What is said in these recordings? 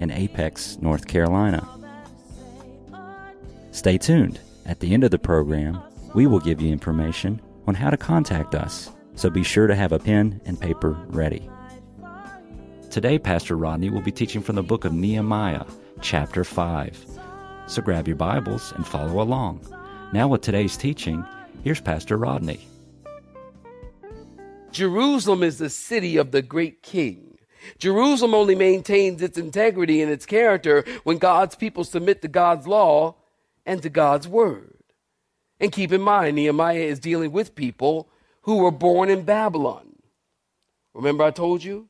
in Apex, North Carolina. Stay tuned. At the end of the program, we will give you information on how to contact us, so be sure to have a pen and paper ready. Today, Pastor Rodney will be teaching from the book of Nehemiah, chapter 5. So grab your Bibles and follow along. Now, with today's teaching, here's Pastor Rodney. Jerusalem is the city of the great king. Jerusalem only maintains its integrity and its character when God's people submit to God's law and to God's word. And keep in mind, Nehemiah is dealing with people who were born in Babylon. Remember, I told you?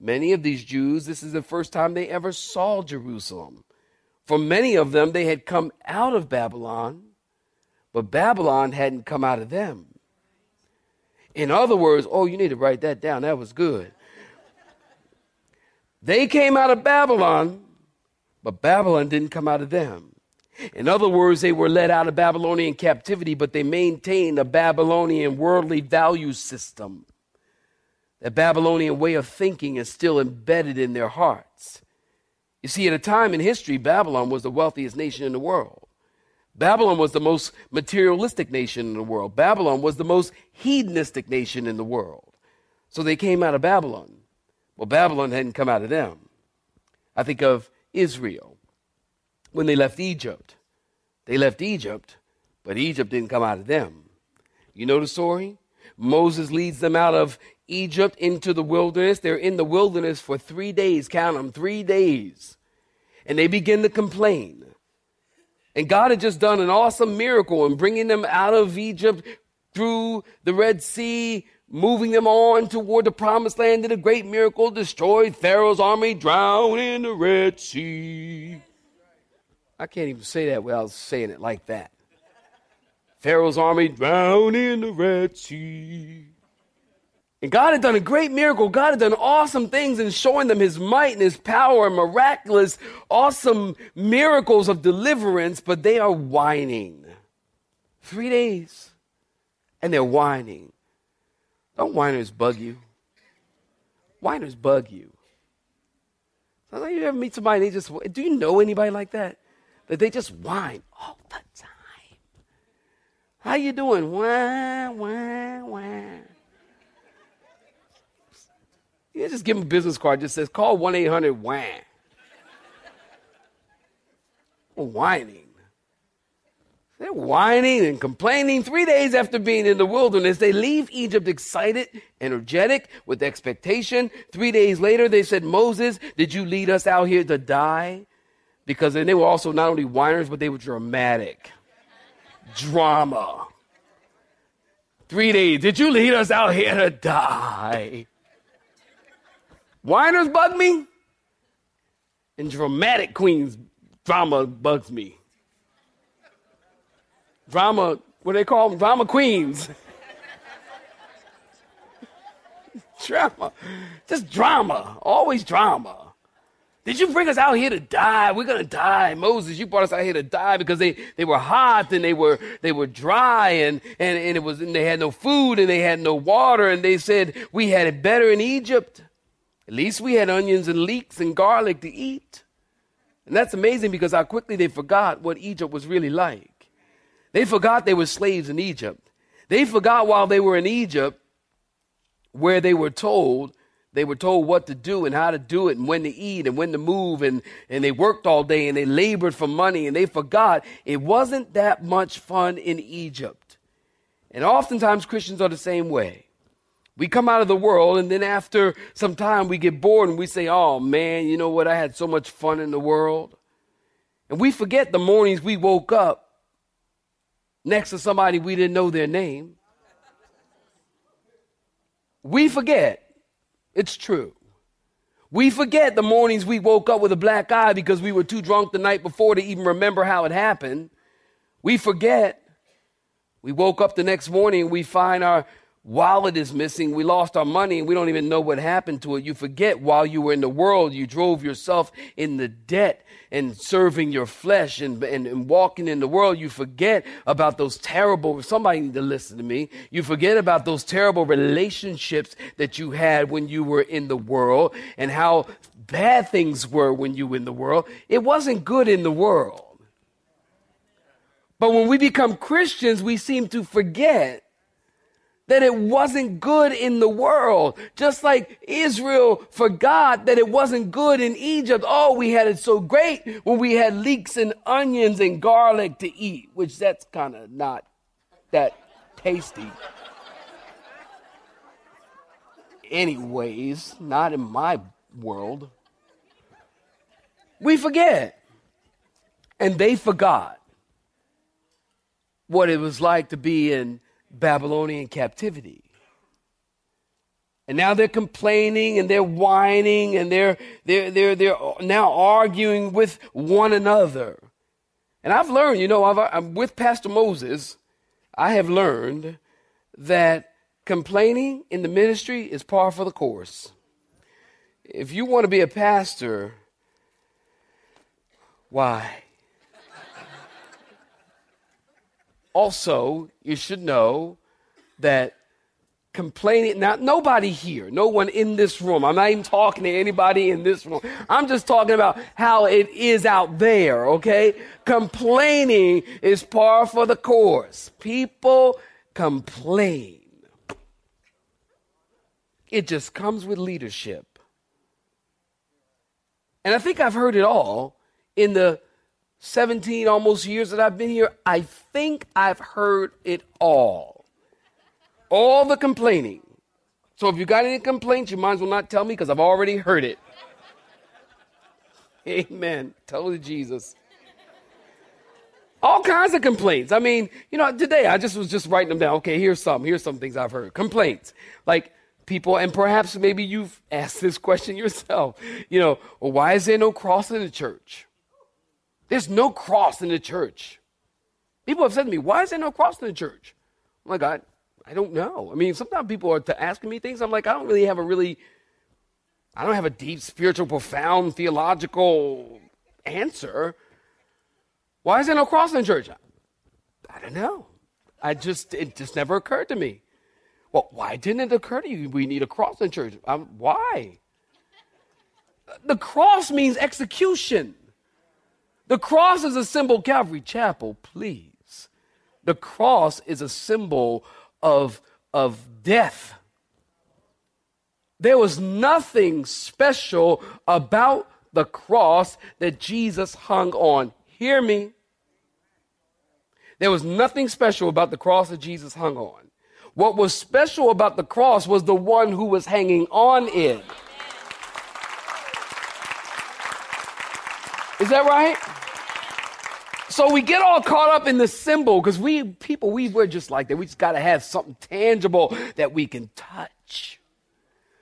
Many of these Jews, this is the first time they ever saw Jerusalem. For many of them, they had come out of Babylon, but Babylon hadn't come out of them. In other words, oh, you need to write that down. That was good. They came out of Babylon, but Babylon didn't come out of them. In other words, they were led out of Babylonian captivity, but they maintained a Babylonian worldly value system. The Babylonian way of thinking is still embedded in their hearts. You see, at a time in history, Babylon was the wealthiest nation in the world. Babylon was the most materialistic nation in the world. Babylon was the most hedonistic nation in the world. So they came out of Babylon. Well, Babylon hadn't come out of them. I think of Israel when they left Egypt. They left Egypt, but Egypt didn't come out of them. You know the story? Moses leads them out of Egypt into the wilderness. They're in the wilderness for three days. Count them, three days. And they begin to complain. And God had just done an awesome miracle in bringing them out of Egypt through the Red Sea, moving them on toward the promised land, did a great miracle, destroyed Pharaoh's army, drowned in the Red Sea. I can't even say that without saying it like that. Pharaoh's army drowned in the Red Sea. And God had done a great miracle. God had done awesome things in showing them his might and his power and miraculous, awesome miracles of deliverance, but they are whining. Three days. And they're whining. Don't whiners bug you? Whiners bug you. Sometimes you ever meet somebody they just, do you know anybody like that? That they just whine all the time. How you doing? Wah, wah, wah. You just give them a business card. Just says call one eight hundred wah. Whining. They're whining and complaining. Three days after being in the wilderness, they leave Egypt excited, energetic, with expectation. Three days later, they said, Moses, did you lead us out here to die? Because they were also not only whiners, but they were dramatic. Drama. Three days. Did you lead us out here to die? Whiners bug me, and dramatic queens drama bugs me drama, what do they call them? Drama queens. drama. Just drama. Always drama. Did you bring us out here to die? We're gonna die. Moses, you brought us out here to die because they, they were hot and they were they were dry and, and, and it was and they had no food and they had no water and they said we had it better in Egypt. At least we had onions and leeks and garlic to eat. And that's amazing because how quickly they forgot what Egypt was really like. They forgot they were slaves in Egypt. They forgot while they were in Egypt where they were told they were told what to do and how to do it and when to eat and when to move and, and they worked all day and they labored for money and they forgot it wasn't that much fun in Egypt. And oftentimes Christians are the same way. We come out of the world and then after some time we get bored and we say, oh man, you know what? I had so much fun in the world. And we forget the mornings we woke up next to somebody we didn't know their name. We forget. It's true. We forget the mornings we woke up with a black eye because we were too drunk the night before to even remember how it happened. We forget. We woke up the next morning and we find our wallet is missing. We lost our money and we don't even know what happened to it. You forget while you were in the world, you drove yourself in the debt and serving your flesh and, and, and, walking in the world. You forget about those terrible, somebody need to listen to me. You forget about those terrible relationships that you had when you were in the world and how bad things were when you were in the world. It wasn't good in the world. But when we become Christians, we seem to forget that it wasn't good in the world. Just like Israel forgot that it wasn't good in Egypt. Oh, we had it so great when we had leeks and onions and garlic to eat, which that's kind of not that tasty. Anyways, not in my world. We forget. And they forgot what it was like to be in Babylonian captivity. And now they're complaining and they're whining and they're, they're, they're, they're now arguing with one another. And I've learned, you know, i am with Pastor Moses, I have learned that complaining in the ministry is par for the course. If you want to be a pastor, why? Also, you should know that complaining, now nobody here, no one in this room, I'm not even talking to anybody in this room. I'm just talking about how it is out there, okay? Complaining is par for the course. People complain. It just comes with leadership. And I think I've heard it all in the 17 almost years that I've been here, I think I've heard it all. All the complaining. So if you got any complaints, you might as well not tell me because I've already heard it. Amen. Tell Jesus. All kinds of complaints. I mean, you know, today I just was just writing them down. Okay, here's some. Here's some things I've heard. Complaints. Like people, and perhaps maybe you've asked this question yourself. You know, well, why is there no cross in the church? There's no cross in the church. People have said to me, why is there no cross in the church? I'm like, I, I don't know. I mean, sometimes people are asking me things. I'm like, I don't really have a really, I don't have a deep, spiritual, profound, theological answer. Why is there no cross in the church? I don't know. I just, it just never occurred to me. Well, why didn't it occur to you we need a cross in church? Um, why? The cross means execution. The cross is a symbol, Calvary Chapel, please. The cross is a symbol of, of death. There was nothing special about the cross that Jesus hung on. Hear me. There was nothing special about the cross that Jesus hung on. What was special about the cross was the one who was hanging on it. Is that right? So we get all caught up in the symbol because we people, we were just like that. We just got to have something tangible that we can touch.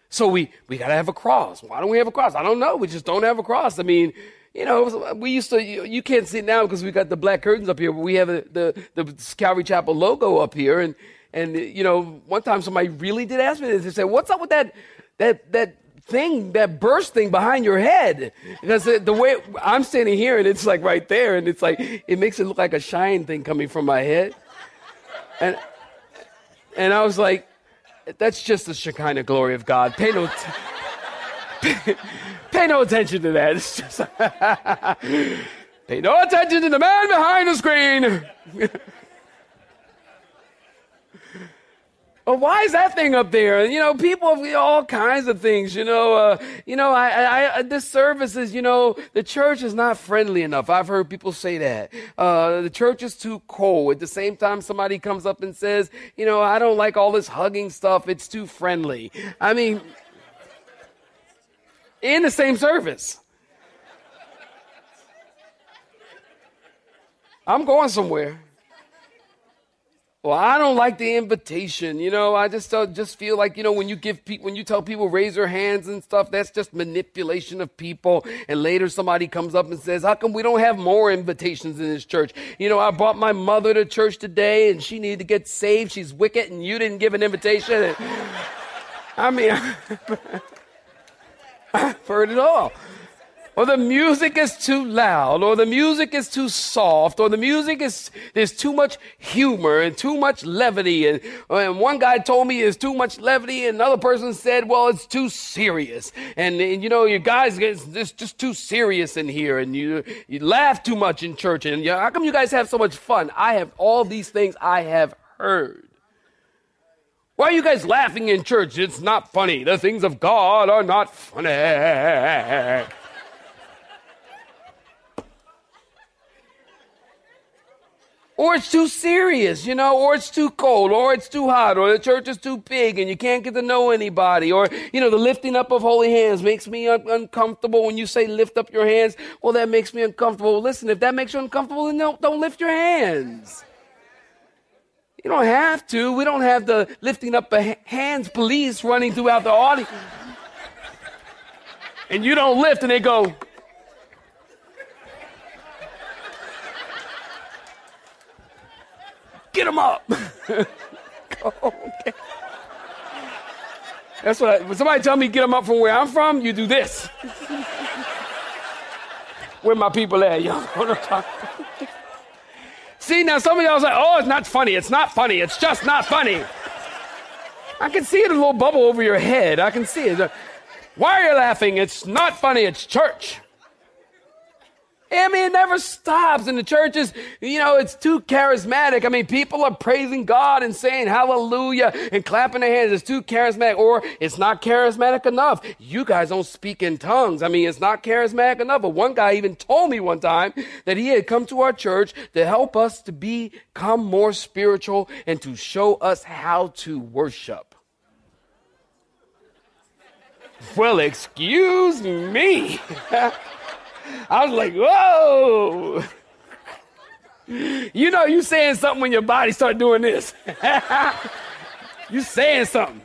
So we, we got to have a cross. Why don't we have a cross? I don't know. We just don't have a cross. I mean, you know, we used to, you, you can't see it now because we got the black curtains up here, but we have a, the, the Calvary Chapel logo up here. And, and, you know, one time somebody really did ask me this. They said, what's up with that, that, that thing, that burst thing behind your head. Because the way I'm standing here and it's like right there, and it's like, it makes it look like a shine thing coming from my head. And, and I was like, that's just the Shekinah glory of God. Pay no, t- pay no attention to that. It's just, pay no attention to the man behind the screen. Oh, why is that thing up there? You know, people have all kinds of things. You know, uh, you know, I, I, I, this service is, you know, the church is not friendly enough. I've heard people say that. Uh, the church is too cold. At the same time, somebody comes up and says, you know, I don't like all this hugging stuff. It's too friendly. I mean, in the same service. I'm going somewhere. Well, I don't like the invitation. You know, I just uh, just feel like you know when you give people when you tell people raise their hands and stuff, that's just manipulation of people. And later somebody comes up and says, "How come we don't have more invitations in this church?" You know, I brought my mother to church today, and she needed to get saved. She's wicked, and you didn't give an invitation. I mean, I've heard it all or the music is too loud, or the music is too soft, or the music is, there's too much humor and too much levity. And, and one guy told me it's too much levity, and another person said, well, it's too serious. And, and you know, you guys, it's just too serious in here, and you, you laugh too much in church. And you how come you guys have so much fun? I have all these things I have heard. Why are you guys laughing in church? It's not funny. The things of God are not funny. Or it's too serious, you know, or it's too cold, or it's too hot, or the church is too big and you can't get to know anybody, or, you know, the lifting up of holy hands makes me un- uncomfortable when you say lift up your hands. Well, that makes me uncomfortable. Listen, if that makes you uncomfortable, then don't, don't lift your hands. You don't have to. We don't have the lifting up the hands police running throughout the audience. And you don't lift and they go, Get him up. okay. That's what I, when somebody tell me get them up from where I'm from, you do this. where my people at, y'all? see, now some of y'all say, oh, it's not funny. It's not funny. It's just not funny. I can see it a little bubble over your head. I can see it. Why are you laughing? It's not funny. It's church. I mean, it never stops. And the churches, you know, it's too charismatic. I mean, people are praising God and saying hallelujah and clapping their hands. It's too charismatic, or it's not charismatic enough. You guys don't speak in tongues. I mean, it's not charismatic enough. But one guy even told me one time that he had come to our church to help us to become more spiritual and to show us how to worship. Well, excuse me. I was like, whoa. You know, you saying something when your body start doing this. you saying something.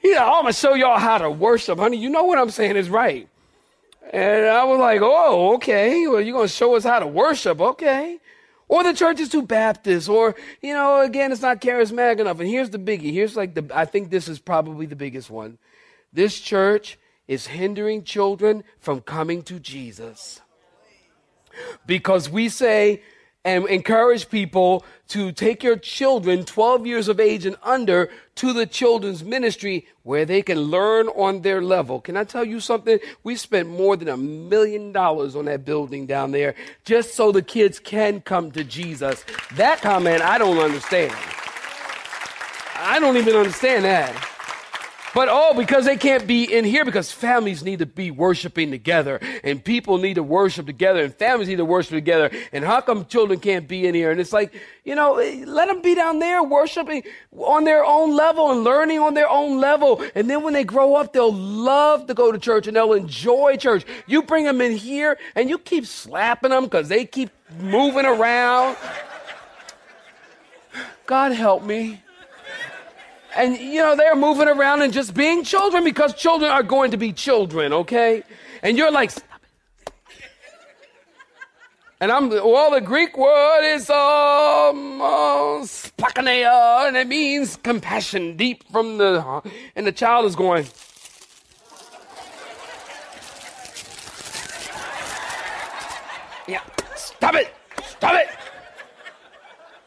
He I'm gonna show y'all how to worship, honey. You know what I'm saying is right. And I was like, oh, okay. Well, you're gonna show us how to worship, okay. Or the church is too Baptist, or, you know, again, it's not charismatic enough. And here's the biggie. Here's like the, I think this is probably the biggest one. This church is hindering children from coming to Jesus. Because we say, and encourage people to take your children 12 years of age and under to the children's ministry where they can learn on their level. Can I tell you something? We spent more than a million dollars on that building down there just so the kids can come to Jesus. That comment I don't understand. I don't even understand that. But oh, because they can't be in here, because families need to be worshiping together, and people need to worship together, and families need to worship together. And how come children can't be in here? And it's like, you know, eh, let them be down there worshiping on their own level and learning on their own level. And then when they grow up, they'll love to go to church and they'll enjoy church. You bring them in here and you keep slapping them because they keep moving around. God help me and you know they're moving around and just being children because children are going to be children okay? And you're like and I'm well the Greek word is um uh, spakanea and it means compassion deep from the and the child is going yeah stop it stop it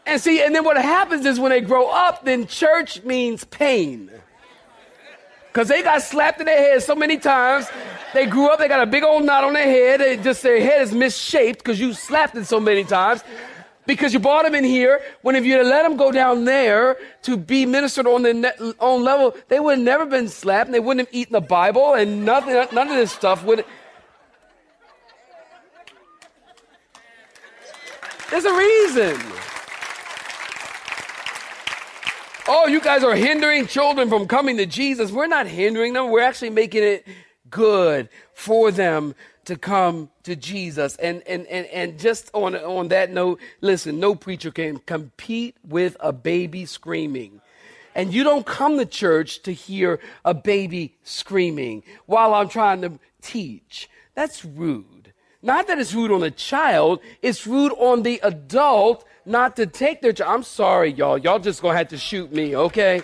and see, and then what happens is when they grow up, then church means pain. Because they got slapped in their head so many times. They grew up, they got a big old knot on their head. They just their head is misshaped because you slapped it so many times. Because you brought them in here, when if you let them go down there to be ministered on their own level, they would have never been slapped and they wouldn't have eaten the Bible and nothing, none of this stuff would. There's a reason. Oh, you guys are hindering children from coming to Jesus. We're not hindering them. We're actually making it good for them to come to Jesus. And, and, and, and just on, on that note, listen, no preacher can compete with a baby screaming. And you don't come to church to hear a baby screaming while I'm trying to teach. That's rude. Not that it's rude on the child, it's rude on the adult not to take their child. I'm sorry, y'all. Y'all just gonna have to shoot me, okay?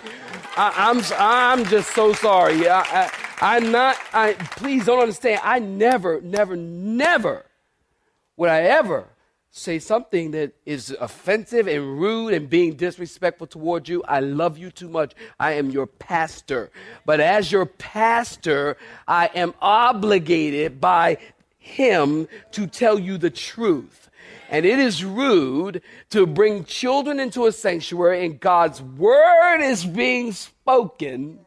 I, am I'm, I'm just so sorry. I, I, am not. I please don't understand. I never, never, never would I ever say something that is offensive and rude and being disrespectful towards you. I love you too much. I am your pastor. But as your pastor, I am obligated by him to tell you the truth. And it is rude to bring children into a sanctuary and God's word is being spoken.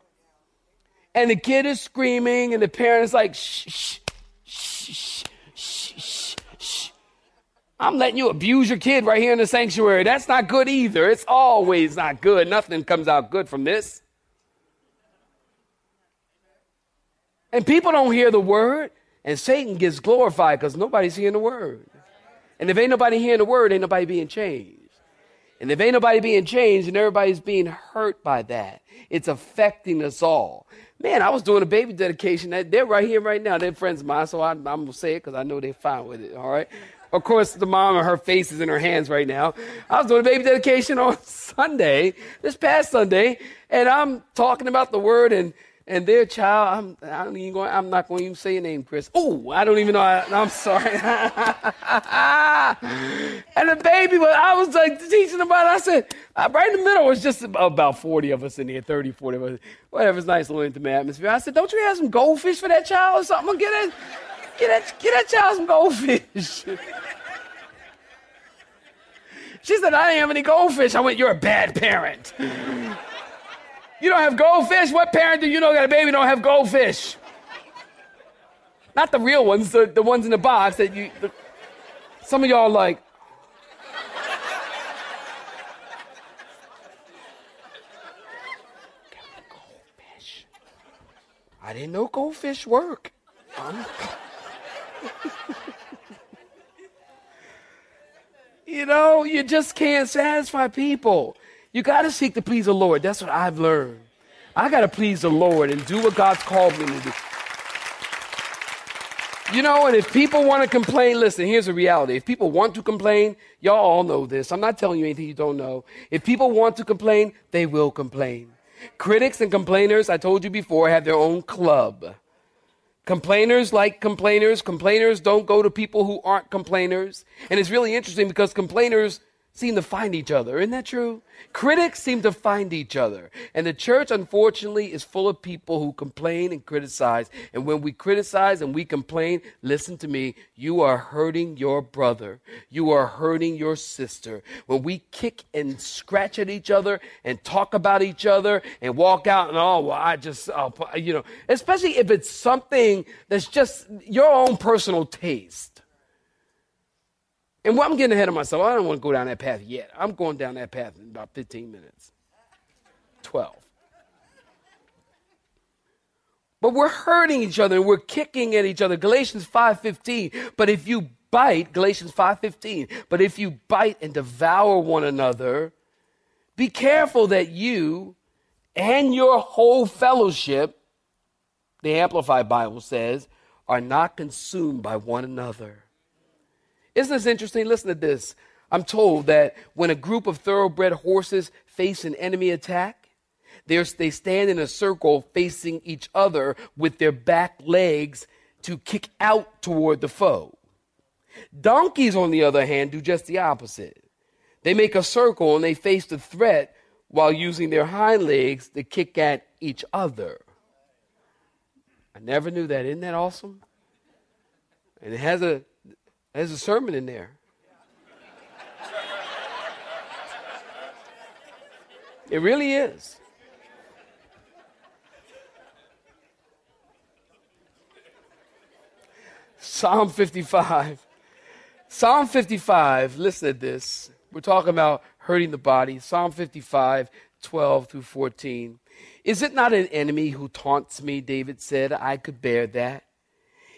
And the kid is screaming and the parent is like, shh, shh, shh, shh, shh, shh. I'm letting you abuse your kid right here in the sanctuary. That's not good either. It's always not good. Nothing comes out good from this. And people don't hear the word, and Satan gets glorified because nobody's hearing the word. And if ain't nobody hearing the word, ain't nobody being changed. And if ain't nobody being changed and everybody's being hurt by that, it's affecting us all. Man, I was doing a baby dedication. They're right here, right now. They're friends of mine, so I, am going to say it because I know they're fine with it, all right? Of course, the mom and her face is in her hands right now. I was doing a baby dedication on Sunday, this past Sunday, and I'm talking about the word and and their child, I'm, I don't even I'm not going to even say your name, Chris. Oh, I don't even know. I, am sorry. and the baby, I was like teaching about it. I said, uh, right in the middle it was just about 40 of us in here, 30, 40 of us. Whatever, it's nice little intimate atmosphere. I said, don't you have some goldfish for that child or something? Get that, get that, get that child some goldfish. she said, I didn't have any goldfish. I went, you're a bad parent. You don't have goldfish? What parent do you know got a baby don't have goldfish? Not the real ones, the, the ones in the box that you. The, some of y'all like. goldfish. I didn't know goldfish work. you know, you just can't satisfy people. You got to seek to please the Lord. That's what I've learned. I got to please the Lord and do what God's called me to do. You know, and if people want to complain, listen, here's the reality. If people want to complain, y'all all know this. I'm not telling you anything you don't know. If people want to complain, they will complain. Critics and complainers, I told you before, have their own club. Complainers like complainers. Complainers don't go to people who aren't complainers. And it's really interesting because complainers seem to find each other. Isn't that true? Critics seem to find each other. And the church, unfortunately, is full of people who complain and criticize. And when we criticize and we complain, listen to me, you are hurting your brother. You are hurting your sister. When we kick and scratch at each other and talk about each other and walk out and, oh, well, I just, uh, you know, especially if it's something that's just your own personal taste and I'm getting ahead of myself. I don't want to go down that path yet. I'm going down that path in about 15 minutes. 12. But we're hurting each other and we're kicking at each other. Galatians 5:15. But if you bite, Galatians 5:15, but if you bite and devour one another, be careful that you and your whole fellowship, the Amplified Bible says, are not consumed by one another. Isn't this interesting? Listen to this. I'm told that when a group of thoroughbred horses face an enemy attack, they stand in a circle facing each other with their back legs to kick out toward the foe. Donkeys, on the other hand, do just the opposite. They make a circle and they face the threat while using their hind legs to kick at each other. I never knew that. Isn't that awesome? And it has a there's a sermon in there. It really is. Psalm 55. Psalm 55, listen to this. We're talking about hurting the body. Psalm 55, 12 through 14. Is it not an enemy who taunts me? David said, I could bear that.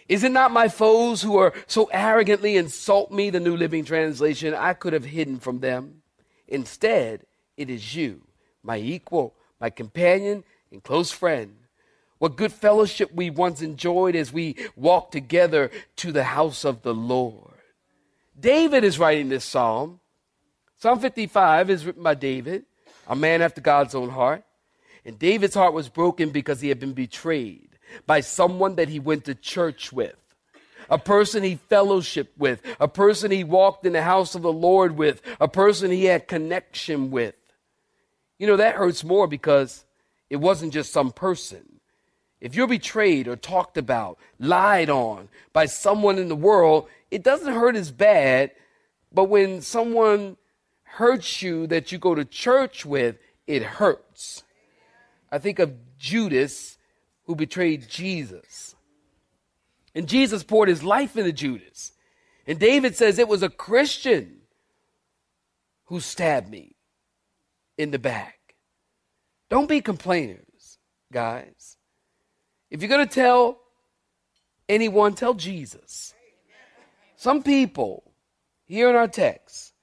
Is it not my foes who are so arrogantly insult me? The New Living Translation, I could have hidden from them. Instead, it is you, my equal, my companion, and close friend. What good fellowship we once enjoyed as we walked together to the house of the Lord. David is writing this psalm. Psalm 55 is written by David, a man after God's own heart. And David's heart was broken because he had been betrayed by someone that he went to church with, a person he fellowshiped with, a person he walked in the house of the Lord with, a person he had connection with. You know, that hurts more because it wasn't just some person. If you're betrayed or talked about, lied on by someone in the world, it doesn't hurt as bad. But when someone hurts you that you go to church with, it hurts. I think of Judas who betrayed Jesus. And Jesus poured his life into Judas. And David says it was a Christian who stabbed me in the back. Don't be complainers, guys. If you're going to tell anyone, tell Jesus. Some people here in our text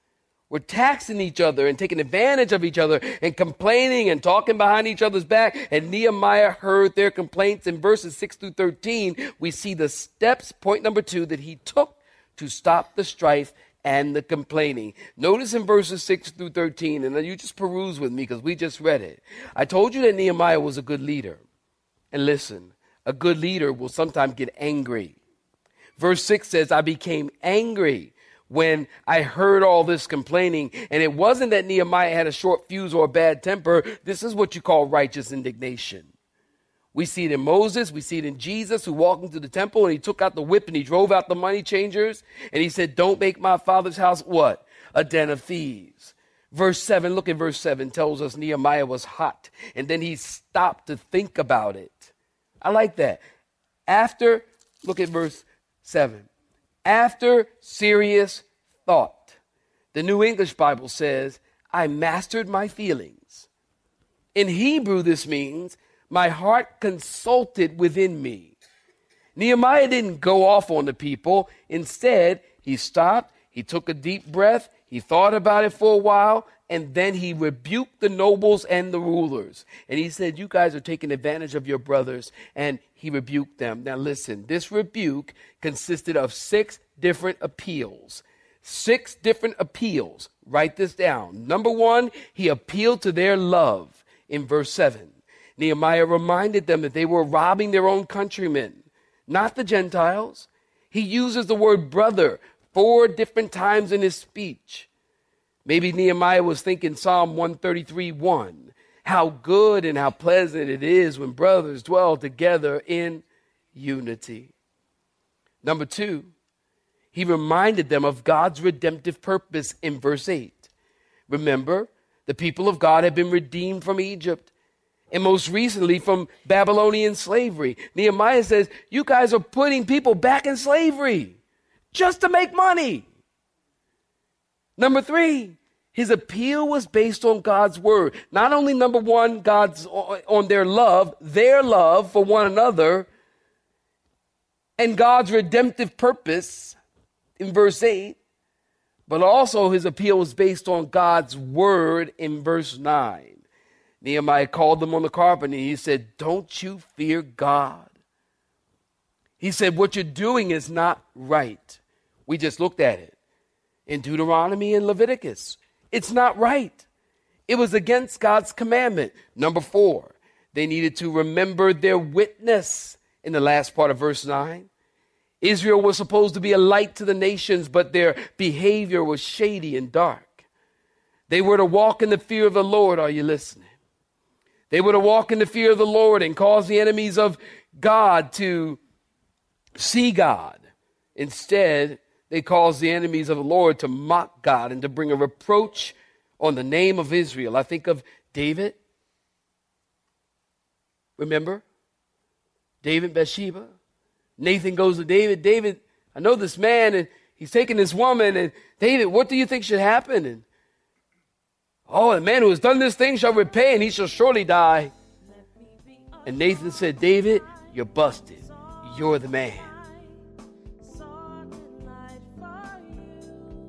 we're taxing each other and taking advantage of each other and complaining and talking behind each other's back. And Nehemiah heard their complaints. In verses 6 through 13, we see the steps, point number two, that he took to stop the strife and the complaining. Notice in verses 6 through 13, and you just peruse with me because we just read it. I told you that Nehemiah was a good leader. And listen, a good leader will sometimes get angry. Verse 6 says, I became angry when I heard all this complaining. And it wasn't that Nehemiah had a short fuse or a bad temper. This is what you call righteous indignation. We see it in Moses. We see it in Jesus who walked into the temple and he took out the whip and he drove out the money changers. And he said, don't make my father's house what? A den of thieves. Verse 7, look at verse 7, tells us Nehemiah was hot. And then he stopped to think about it. I like that. After, look at verse 7 after serious thought. The New English Bible says, I mastered my feelings. In Hebrew, this means my heart consulted within me. Nehemiah didn't go off on the people. Instead, he stopped, he took a deep breath, he thought about it for a while, and then he rebuked the nobles and the rulers. And he said, You guys are taking advantage of your brothers. And he rebuked them. Now, listen, this rebuke consisted of six different appeals. Six different appeals. Write this down. Number one, he appealed to their love in verse 7. Nehemiah reminded them that they were robbing their own countrymen, not the Gentiles. He uses the word brother four different times in his speech. Maybe Nehemiah was thinking Psalm 133 1. How good and how pleasant it is when brothers dwell together in unity. Number two, he reminded them of God's redemptive purpose in verse 8. Remember, the people of God had been redeemed from Egypt and most recently from Babylonian slavery. Nehemiah says, You guys are putting people back in slavery just to make money. Number three, his appeal was based on God's word. Not only number one, God's on their love, their love for one another, and God's redemptive purpose in verse 8, but also his appeal was based on God's word in verse 9. Nehemiah called them on the carpet and he said, Don't you fear God? He said, What you're doing is not right. We just looked at it in Deuteronomy and Leviticus. It's not right. It was against God's commandment. Number four, they needed to remember their witness in the last part of verse 9. Israel was supposed to be a light to the nations, but their behavior was shady and dark. They were to walk in the fear of the Lord. Are you listening? They were to walk in the fear of the Lord and cause the enemies of God to see God. Instead, they caused the enemies of the Lord to mock God and to bring a reproach on the name of Israel. I think of David. Remember? David, Bathsheba. Nathan goes to David. David, I know this man, and he's taking this woman. And David, what do you think should happen? And oh, the man who has done this thing shall repay, and he shall surely die. And Nathan said, David, you're busted. You're the man.